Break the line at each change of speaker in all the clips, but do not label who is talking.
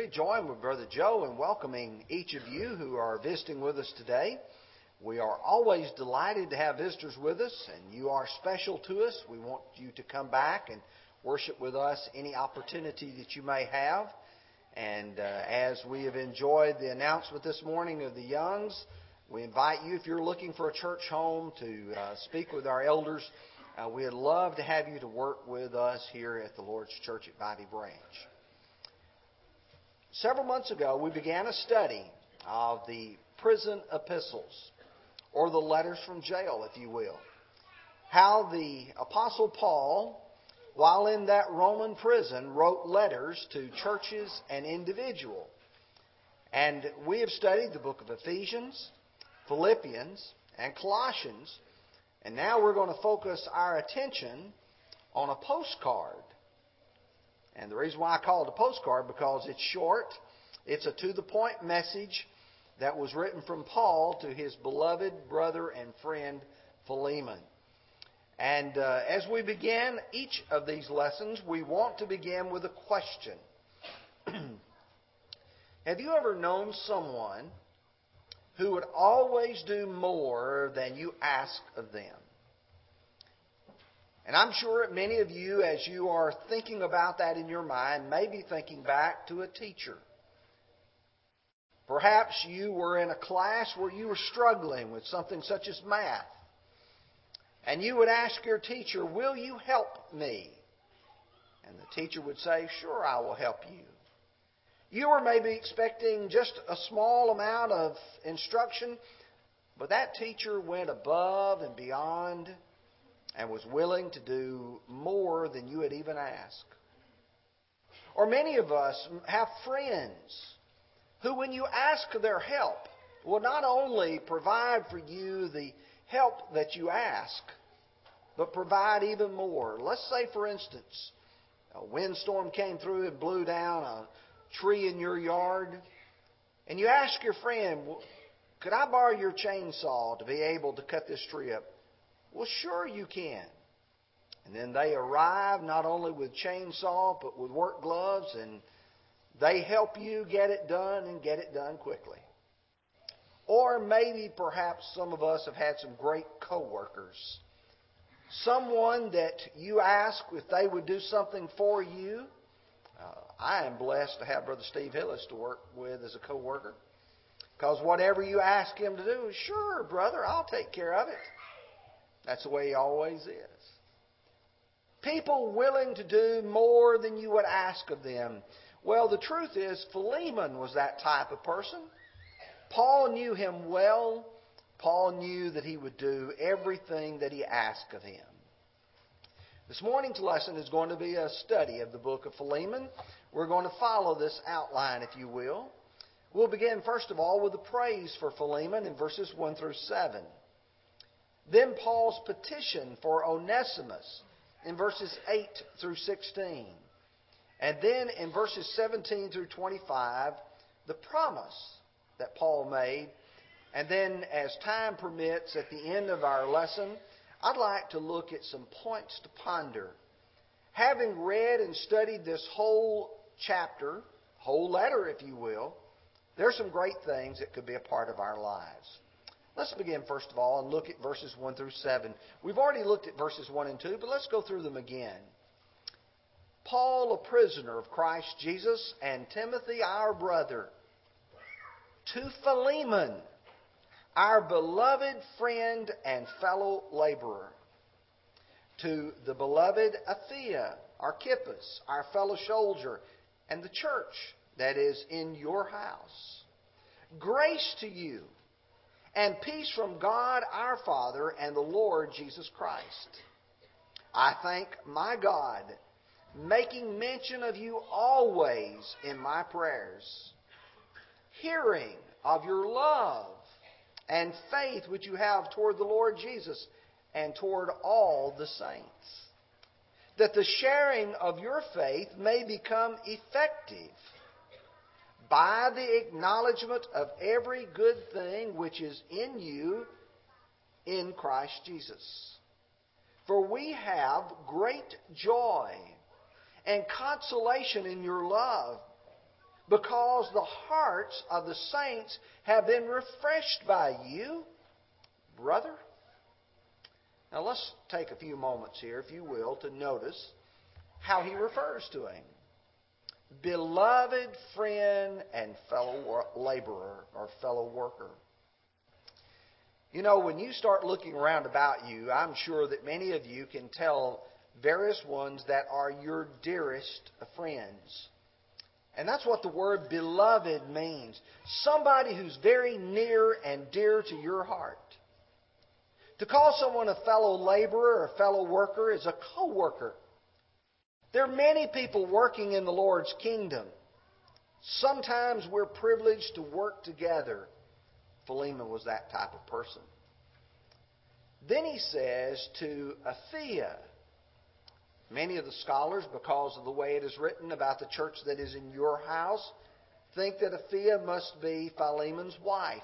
We join with Brother Joe in welcoming each of you who are visiting with us today. We are always delighted to have visitors with us, and you are special to us. We want you to come back and worship with us any opportunity that you may have. And uh, as we have enjoyed the announcement this morning of the Youngs, we invite you, if you're looking for a church home, to uh, speak with our elders. Uh, we'd love to have you to work with us here at the Lord's Church at Vivey Branch. Several months ago, we began a study of the prison epistles, or the letters from jail, if you will. How the Apostle Paul, while in that Roman prison, wrote letters to churches and individuals. And we have studied the book of Ephesians, Philippians, and Colossians. And now we're going to focus our attention on a postcard and the reason why I call it a postcard because it's short. It's a to the point message that was written from Paul to his beloved brother and friend Philemon. And uh, as we begin each of these lessons, we want to begin with a question. Have you ever known someone who would always do more than you ask of them? And I'm sure many of you, as you are thinking about that in your mind, may be thinking back to a teacher. Perhaps you were in a class where you were struggling with something such as math. And you would ask your teacher, Will you help me? And the teacher would say, Sure, I will help you. You were maybe expecting just a small amount of instruction, but that teacher went above and beyond and was willing to do more than you had even asked. Or many of us have friends who, when you ask their help, will not only provide for you the help that you ask, but provide even more. Let's say, for instance, a windstorm came through and blew down a tree in your yard, and you ask your friend, Could I borrow your chainsaw to be able to cut this tree up? Well, sure you can. And then they arrive not only with chainsaw, but with work gloves, and they help you get it done and get it done quickly. Or maybe perhaps some of us have had some great coworkers. Someone that you ask if they would do something for you. Uh, I am blessed to have Brother Steve Hillis to work with as a coworker. Because whatever you ask him to do, sure, brother, I'll take care of it. That's the way he always is. People willing to do more than you would ask of them. Well, the truth is, Philemon was that type of person. Paul knew him well. Paul knew that he would do everything that he asked of him. This morning's lesson is going to be a study of the book of Philemon. We're going to follow this outline, if you will. We'll begin, first of all, with the praise for Philemon in verses 1 through 7. Then Paul's petition for Onesimus in verses 8 through 16. And then in verses 17 through 25, the promise that Paul made. And then, as time permits, at the end of our lesson, I'd like to look at some points to ponder. Having read and studied this whole chapter, whole letter, if you will, there's some great things that could be a part of our lives. Let's begin, first of all, and look at verses 1 through 7. We've already looked at verses 1 and 2, but let's go through them again. Paul, a prisoner of Christ Jesus, and Timothy, our brother, to Philemon, our beloved friend and fellow laborer, to the beloved Apphia, Archippus, our fellow soldier, and the church that is in your house. Grace to you and peace from God our Father and the Lord Jesus Christ. I thank my God, making mention of you always in my prayers, hearing of your love and faith which you have toward the Lord Jesus and toward all the saints, that the sharing of your faith may become effective by the acknowledgement of every good thing which is in you in Christ Jesus. For we have great joy and consolation in your love, because the hearts of the saints have been refreshed by you, brother. Now let's take a few moments here, if you will, to notice how he refers to him. Beloved friend and fellow laborer or fellow worker. You know, when you start looking around about you, I'm sure that many of you can tell various ones that are your dearest friends. And that's what the word beloved means. Somebody who's very near and dear to your heart. To call someone a fellow laborer or fellow worker is a co-worker. There are many people working in the Lord's kingdom. Sometimes we're privileged to work together. Philemon was that type of person. Then he says to Apphia, Many of the scholars, because of the way it is written about the church that is in your house, think that Apphia must be Philemon's wife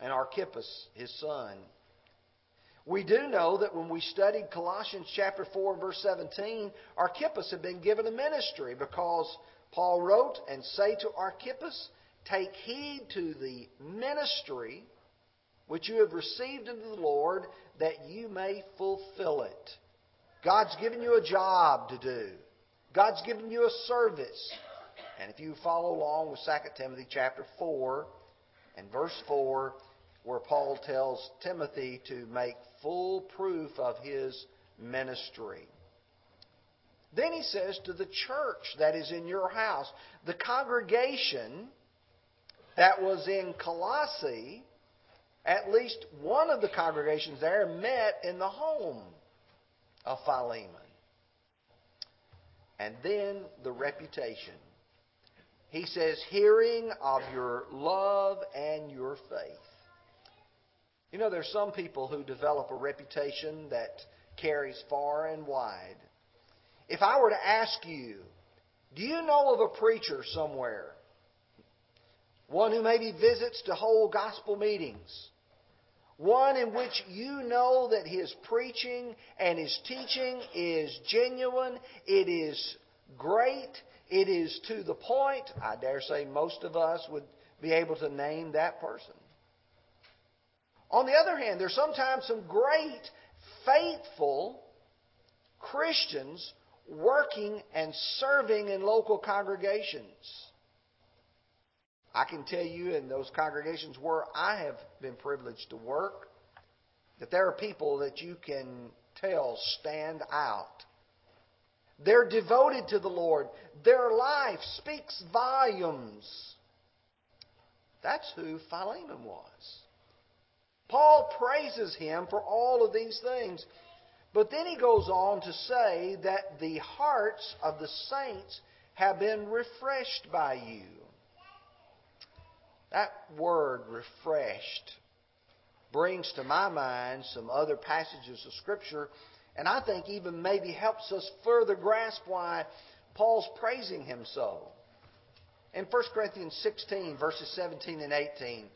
and Archippus, his son. We do know that when we studied Colossians chapter 4 verse 17, Archippus had been given a ministry because Paul wrote, And say to Archippus, Take heed to the ministry which you have received into the Lord, that you may fulfill it. God's given you a job to do. God's given you a service. And if you follow along with 2 Timothy chapter 4 and verse 4, where Paul tells Timothy to make full proof of his ministry. Then he says to the church that is in your house, the congregation that was in Colossae, at least one of the congregations there met in the home of Philemon. And then the reputation. He says, hearing of your love and your faith. You know, there's some people who develop a reputation that carries far and wide. If I were to ask you, do you know of a preacher somewhere? One who maybe visits to hold gospel meetings one in which you know that his preaching and his teaching is genuine, it is great, it is to the point. I dare say most of us would be able to name that person. On the other hand, there's sometimes some great, faithful Christians working and serving in local congregations. I can tell you in those congregations where I have been privileged to work that there are people that you can tell stand out. They're devoted to the Lord. Their life speaks volumes. That's who Philemon was. Paul praises him for all of these things. But then he goes on to say that the hearts of the saints have been refreshed by you. That word refreshed brings to my mind some other passages of Scripture, and I think even maybe helps us further grasp why Paul's praising him so. In 1 Corinthians 16, verses 17 and 18,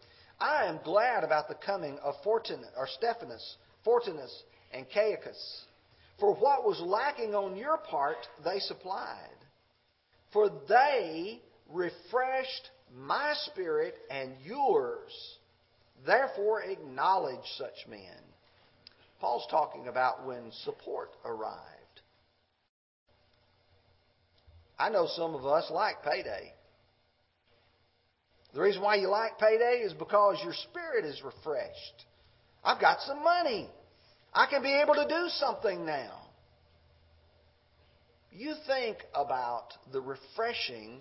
I am glad about the coming of Fortun- or Stephanas, Fortunus, and Achaicus. For what was lacking on your part, they supplied. For they refreshed my spirit and yours. Therefore, acknowledge such men. Paul's talking about when support arrived. I know some of us like payday. The reason why you like payday is because your spirit is refreshed. I've got some money. I can be able to do something now. You think about the refreshing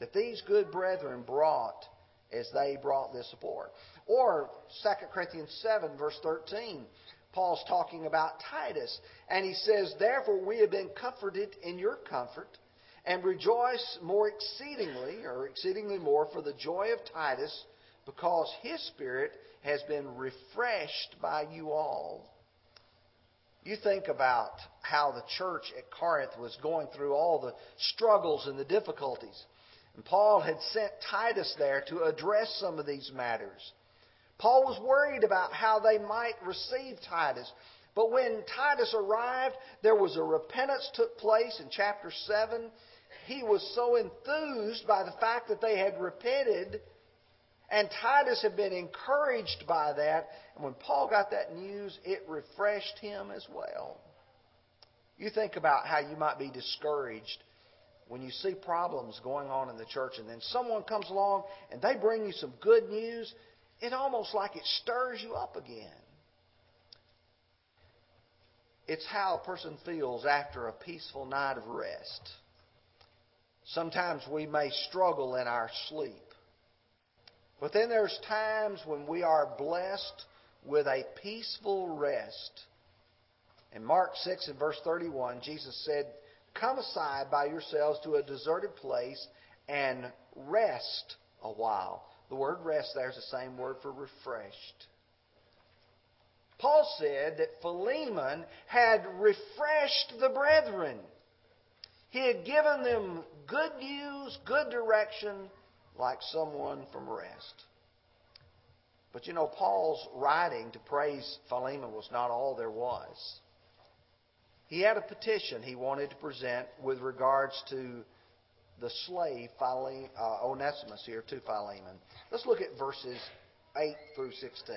that these good brethren brought as they brought this support. Or 2 Corinthians 7, verse 13. Paul's talking about Titus, and he says, Therefore we have been comforted in your comfort, and rejoice more exceedingly, or exceedingly more, for the joy of Titus, because his spirit has been refreshed by you all. You think about how the church at Corinth was going through all the struggles and the difficulties. And Paul had sent Titus there to address some of these matters. Paul was worried about how they might receive Titus. But when Titus arrived, there was a repentance took place in chapter 7. He was so enthused by the fact that they had repented, and Titus had been encouraged by that. And when Paul got that news, it refreshed him as well. You think about how you might be discouraged when you see problems going on in the church, and then someone comes along and they bring you some good news. It almost like it stirs you up again. It's how a person feels after a peaceful night of rest. Sometimes we may struggle in our sleep. But then there's times when we are blessed with a peaceful rest. In Mark 6 and verse 31, Jesus said, Come aside by yourselves to a deserted place and rest a while. The word rest there is the same word for refreshed. Paul said that Philemon had refreshed the brethren. He had given them good news, good direction, like someone from rest. But you know, Paul's writing to praise Philemon was not all there was. He had a petition he wanted to present with regards to the slave Philemon, uh, Onesimus here to Philemon. Let's look at verses 8 through 16.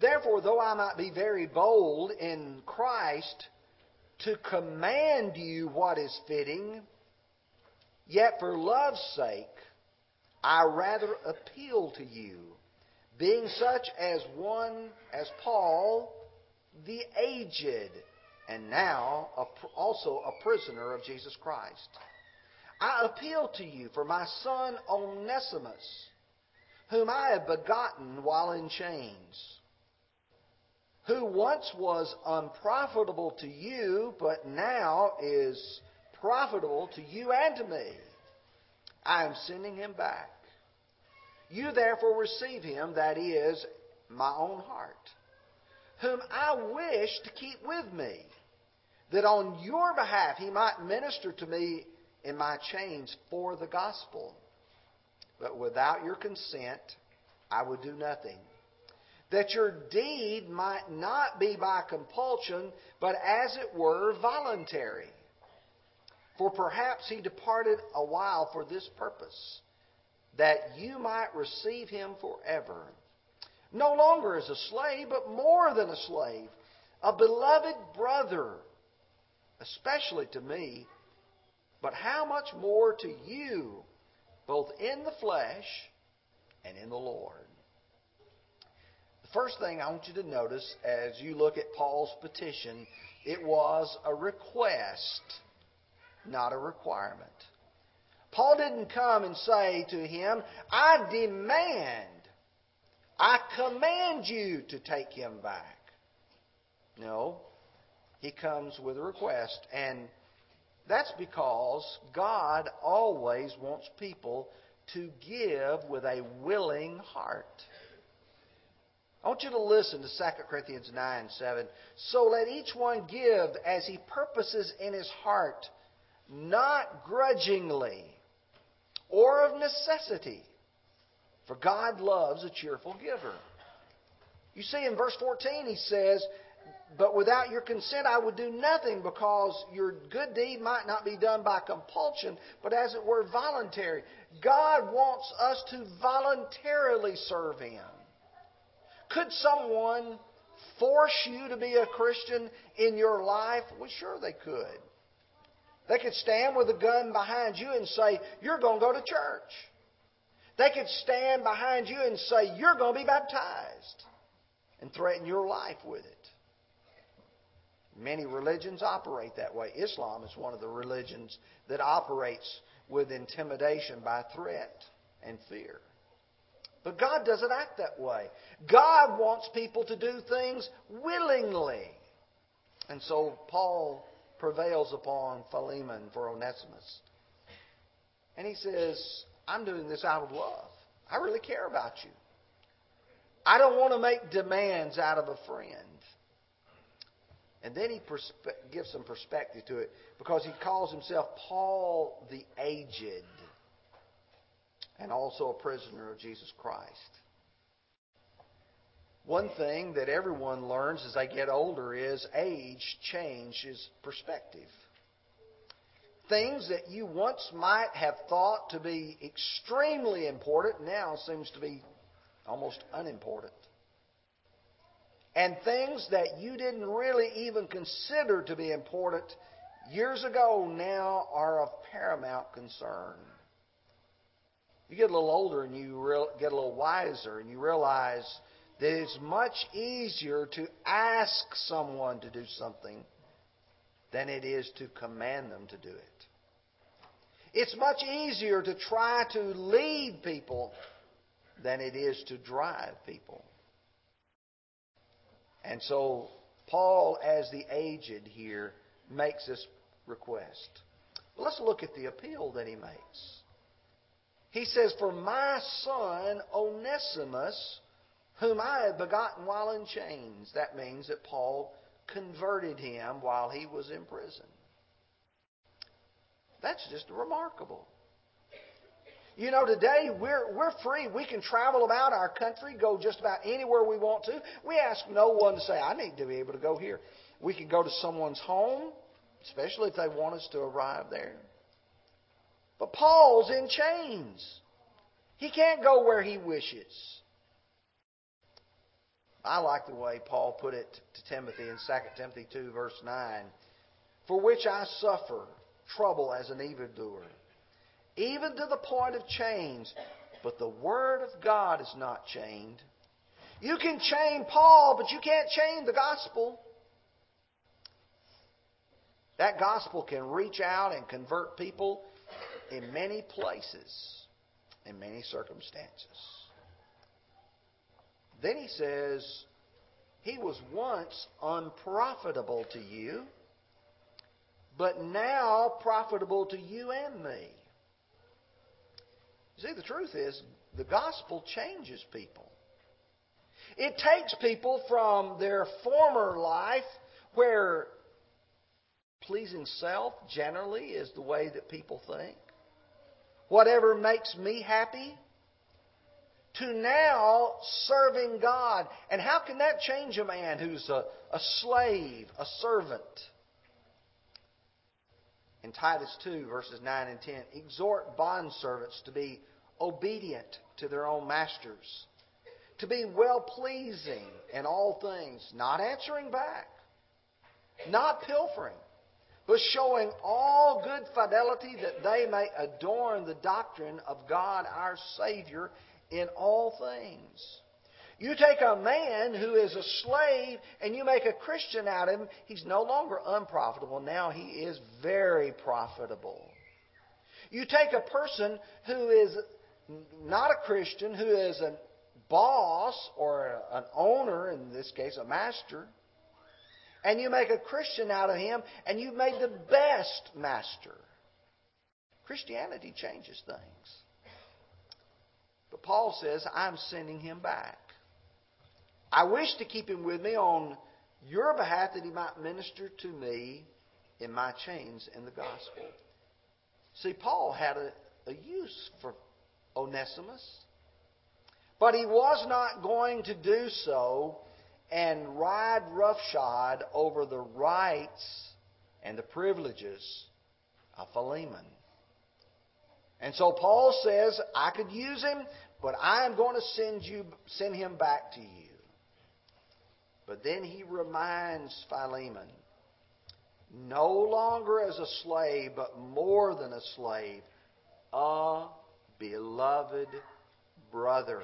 Therefore, though I might be very bold in Christ to command you what is fitting, yet for love's sake I rather appeal to you, being such as one as Paul, the aged, and now also a prisoner of Jesus Christ. I appeal to you for my son Onesimus, whom I have begotten while in chains who once was unprofitable to you, but now is profitable to you and to me. I am sending him back. You therefore receive him, that is, my own heart, whom I wish to keep with me, that on your behalf he might minister to me in my chains for the gospel. But without your consent, I would do nothing that your deed might not be by compulsion, but as it were voluntary. For perhaps he departed a while for this purpose, that you might receive him forever. No longer as a slave, but more than a slave, a beloved brother, especially to me, but how much more to you, both in the flesh and in the Lord. The First thing I want you to notice as you look at Paul's petition, it was a request, not a requirement. Paul didn't come and say to him, I demand, I command you to take him back. No, he comes with a request. And that's because God always wants people to give with a willing heart. I want you to listen to 2 Corinthians 9 7. So let each one give as he purposes in his heart, not grudgingly or of necessity, for God loves a cheerful giver. You see, in verse 14, he says, But without your consent, I would do nothing because your good deed might not be done by compulsion, but as it were voluntary. God wants us to voluntarily serve Him. Could someone force you to be a Christian in your life? Well, sure they could. They could stand with a gun behind you and say, You're going to go to church. They could stand behind you and say, You're going to be baptized, and threaten your life with it. Many religions operate that way. Islam is one of the religions that operates with intimidation by threat and fear. But God doesn't act that way. God wants people to do things willingly. And so Paul prevails upon Philemon for Onesimus. And he says, I'm doing this out of love. I really care about you. I don't want to make demands out of a friend. And then he perspe- gives some perspective to it because he calls himself Paul the Aged and also a prisoner of Jesus Christ. One thing that everyone learns as they get older is age changes perspective. Things that you once might have thought to be extremely important now seems to be almost unimportant. And things that you didn't really even consider to be important years ago now are of paramount concern. You get a little older and you get a little wiser and you realize that it's much easier to ask someone to do something than it is to command them to do it. It's much easier to try to lead people than it is to drive people. And so, Paul, as the aged here, makes this request. let's look at the appeal that he makes. He says, For my son Onesimus, whom I had begotten while in chains. That means that Paul converted him while he was in prison. That's just remarkable. You know, today we're, we're free. We can travel about our country, go just about anywhere we want to. We ask no one to say, I need to be able to go here. We can go to someone's home, especially if they want us to arrive there. But Paul's in chains. He can't go where he wishes. I like the way Paul put it to Timothy in 2 Timothy 2, verse 9. For which I suffer trouble as an evildoer, even to the point of chains. But the word of God is not chained. You can chain Paul, but you can't chain the gospel. That gospel can reach out and convert people in many places, in many circumstances. Then he says, He was once unprofitable to you, but now profitable to you and me. See, the truth is, the gospel changes people. It takes people from their former life where pleasing self generally is the way that people think whatever makes me happy, to now serving God. And how can that change a man who's a, a slave, a servant? In Titus 2, verses 9 and 10, exhort bondservants to be obedient to their own masters, to be well pleasing in all things, not answering back, not pilfering but showing all good fidelity that they may adorn the doctrine of God our Savior in all things. You take a man who is a slave and you make a Christian out of him, he's no longer unprofitable. Now he is very profitable. You take a person who is not a Christian, who is a boss or an owner, in this case a master, and you make a Christian out of him, and you've made the best master. Christianity changes things. But Paul says, I'm sending him back. I wish to keep him with me on your behalf that he might minister to me in my chains in the gospel. See, Paul had a, a use for Onesimus, but he was not going to do so and ride roughshod over the rights and the privileges of Philemon. And so Paul says, I could use him, but I am going to send you send him back to you. But then he reminds Philemon, no longer as a slave, but more than a slave, a beloved brother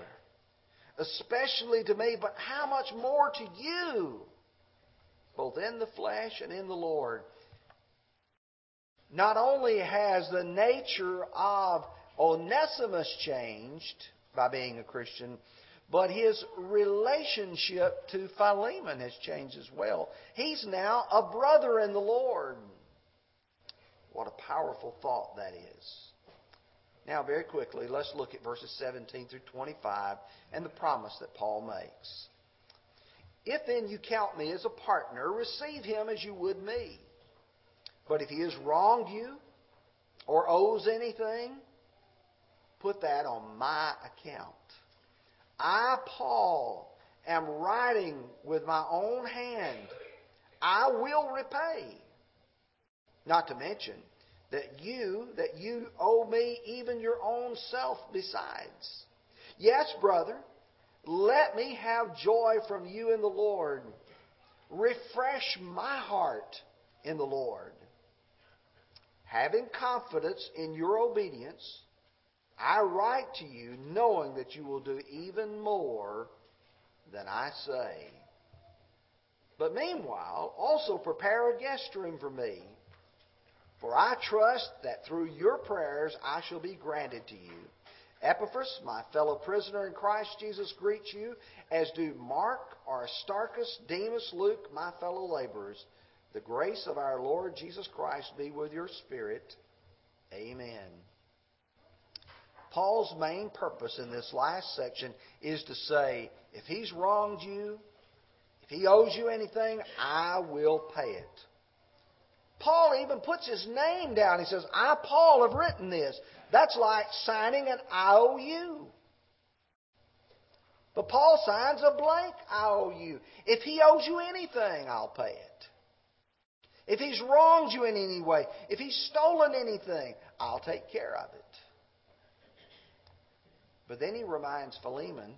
especially to me, but how much more to you, both in the flesh and in the Lord. Not only has the nature of Onesimus changed by being a Christian, but his relationship to Philemon has changed as well. He's now a brother in the Lord. What a powerful thought that is. Now, very quickly, let's look at verses 17 through 25 and the promise that Paul makes. If then you count me as a partner, receive him as you would me. But if he has wronged you or owes anything, put that on my account. I, Paul, am writing with my own hand. I will repay. Not to mention that you that you owe me even your own self besides. Yes, brother, let me have joy from you in the Lord. Refresh my heart in the Lord. Having confidence in your obedience, I write to you knowing that you will do even more than I say. But meanwhile, also prepare a guest room for me for I trust that through your prayers I shall be granted to you. Epaphras, my fellow prisoner in Christ Jesus, greets you, as do Mark, Aristarchus, Demas, Luke, my fellow laborers. The grace of our Lord Jesus Christ be with your spirit. Amen. Paul's main purpose in this last section is to say, if he's wronged you, if he owes you anything, I will pay it. Paul even puts his name down. He says, I, Paul, have written this. That's like signing an IOU. But Paul signs a blank IOU. If he owes you anything, I'll pay it. If he's wronged you in any way, if he's stolen anything, I'll take care of it. But then he reminds Philemon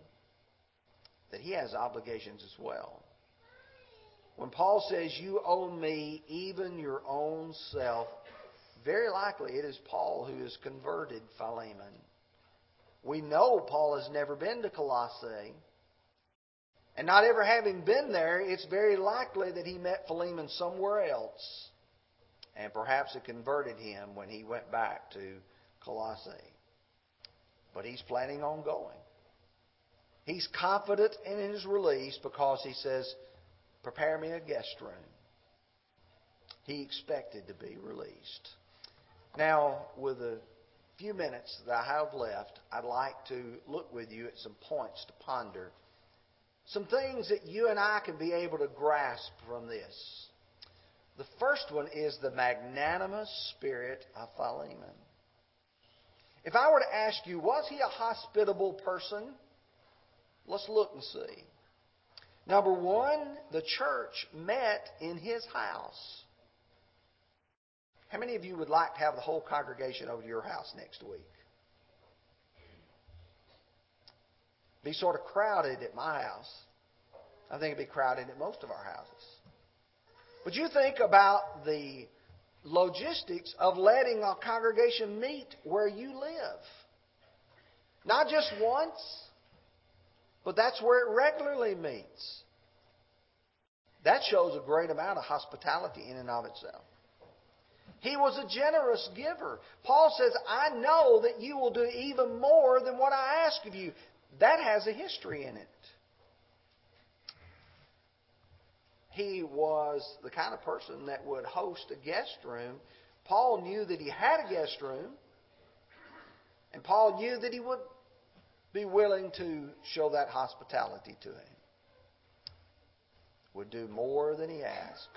that he has obligations as well. When Paul says, You owe me even your own self, very likely it is Paul who has converted Philemon. We know Paul has never been to Colossae. And not ever having been there, it's very likely that he met Philemon somewhere else. And perhaps it converted him when he went back to Colossae. But he's planning on going. He's confident in his release because he says, Prepare me a guest room. He expected to be released. Now, with a few minutes that I have left, I'd like to look with you at some points to ponder. Some things that you and I can be able to grasp from this. The first one is the magnanimous spirit of Philemon. If I were to ask you, was he a hospitable person? Let's look and see. Number one, the church met in his house. How many of you would like to have the whole congregation over to your house next week? Be sort of crowded at my house. I think it'd be crowded at most of our houses. But you think about the logistics of letting a congregation meet where you live. Not just once, but that's where it regularly meets. That shows a great amount of hospitality in and of itself. He was a generous giver. Paul says, I know that you will do even more than what I ask of you. That has a history in it. He was the kind of person that would host a guest room. Paul knew that he had a guest room, and Paul knew that he would be willing to show that hospitality to him. Would do more than he asked.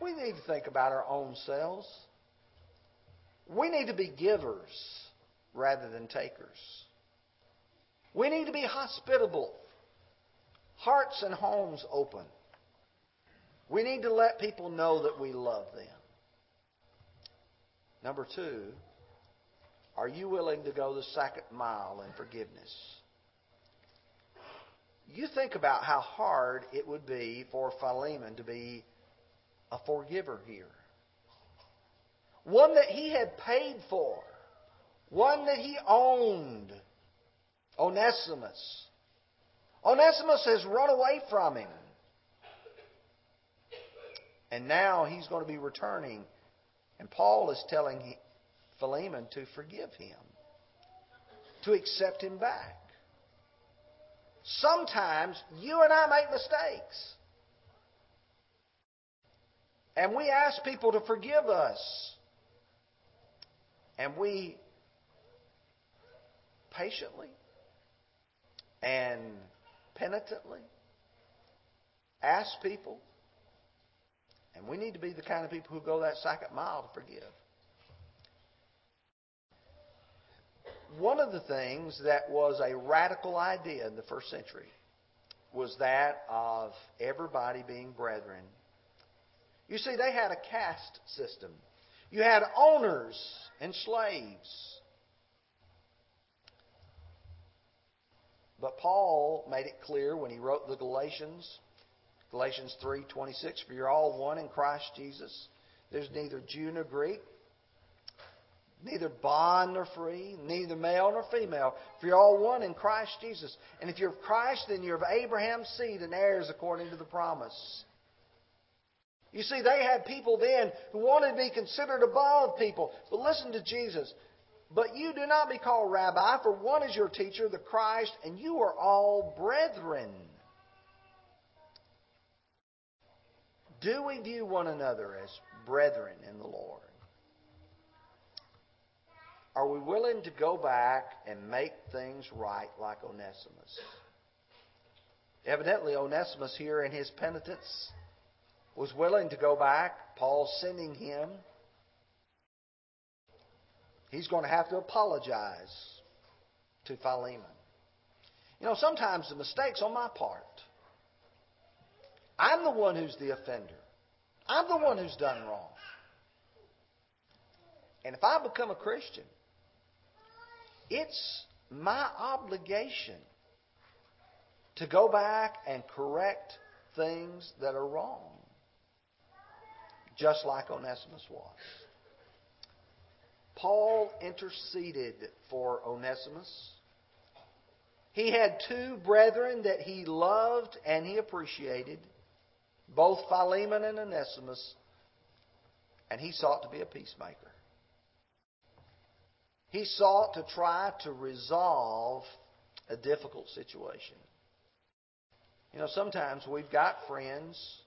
We need to think about our own selves. We need to be givers rather than takers. We need to be hospitable, hearts and homes open. We need to let people know that we love them. Number two, are you willing to go the second mile in forgiveness? You think about how hard it would be for Philemon to be a forgiver here. One that he had paid for, one that he owned. Onesimus. Onesimus has run away from him. And now he's going to be returning. And Paul is telling Philemon to forgive him, to accept him back. Sometimes you and I make mistakes. And we ask people to forgive us. And we patiently and penitently ask people. And we need to be the kind of people who go that second mile to forgive. one of the things that was a radical idea in the first century was that of everybody being brethren. You see, they had a caste system. You had owners and slaves. But Paul made it clear when he wrote the Galatians, Galatians 3:26, for you're all one in Christ Jesus. There's neither Jew nor Greek, neither bond nor free, neither male nor female, for you're all one in Christ Jesus. And if you're of Christ, then you're of Abraham's seed and heirs according to the promise. You see, they had people then who wanted to be considered above people. But listen to Jesus. But you do not be called rabbi, for one is your teacher, the Christ, and you are all brethren. Do we view one another as brethren in the Lord? Are we willing to go back and make things right like Onesimus? Evidently, Onesimus here in his penitence was willing to go back. Paul sending him. He's going to have to apologize to Philemon. You know, sometimes the mistake's on my part. I'm the one who's the offender. I'm the one who's done wrong. And if I become a Christian, it's my obligation to go back and correct things that are wrong just like Onesimus was. Paul interceded for Onesimus. He had two brethren that he loved and he appreciated, both Philemon and Onesimus, and he sought to be a peacemaker. He sought to try to resolve a difficult situation. You know, sometimes we've got friends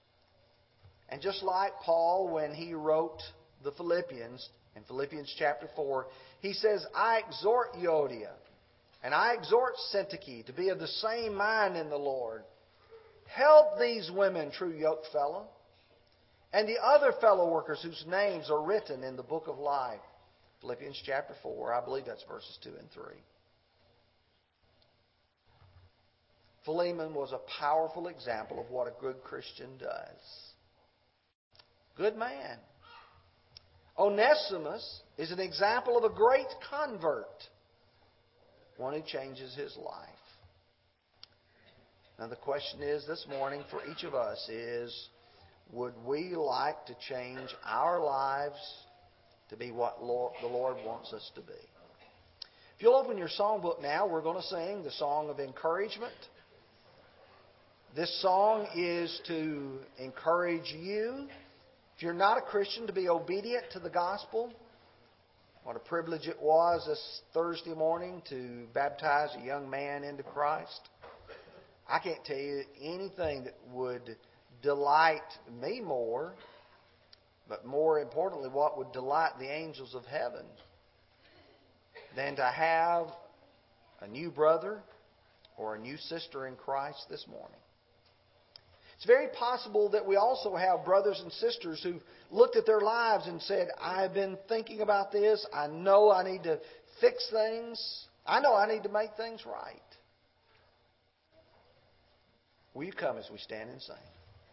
and just like Paul, when he wrote the Philippians, in Philippians chapter 4, he says, I exhort Euodia and I exhort Syntyche to be of the same mind in the Lord. Help these women, true yoke fellow, and the other fellow workers whose names are written in the book of life. Philippians chapter 4, I believe that's verses 2 and 3. Philemon was a powerful example of what a good Christian does. Good man. Onesimus is an example of a great convert, one who changes his life. Now, the question is this morning for each of us is would we like to change our lives to be what Lord, the Lord wants us to be? If you'll open your songbook now, we're going to sing the song of encouragement. This song is to encourage you if you're not a Christian, to be obedient to the gospel. What a privilege it was this Thursday morning to baptize a young man into Christ. I can't tell you anything that would delight me more, but more importantly, what would delight the angels of heaven than to have a new brother or a new sister in Christ this morning. It's very possible that we also have brothers and sisters who've looked at their lives and said, I've been thinking about this. I know I need to fix things. I know I need to make things right. Will you come as we stand and sing?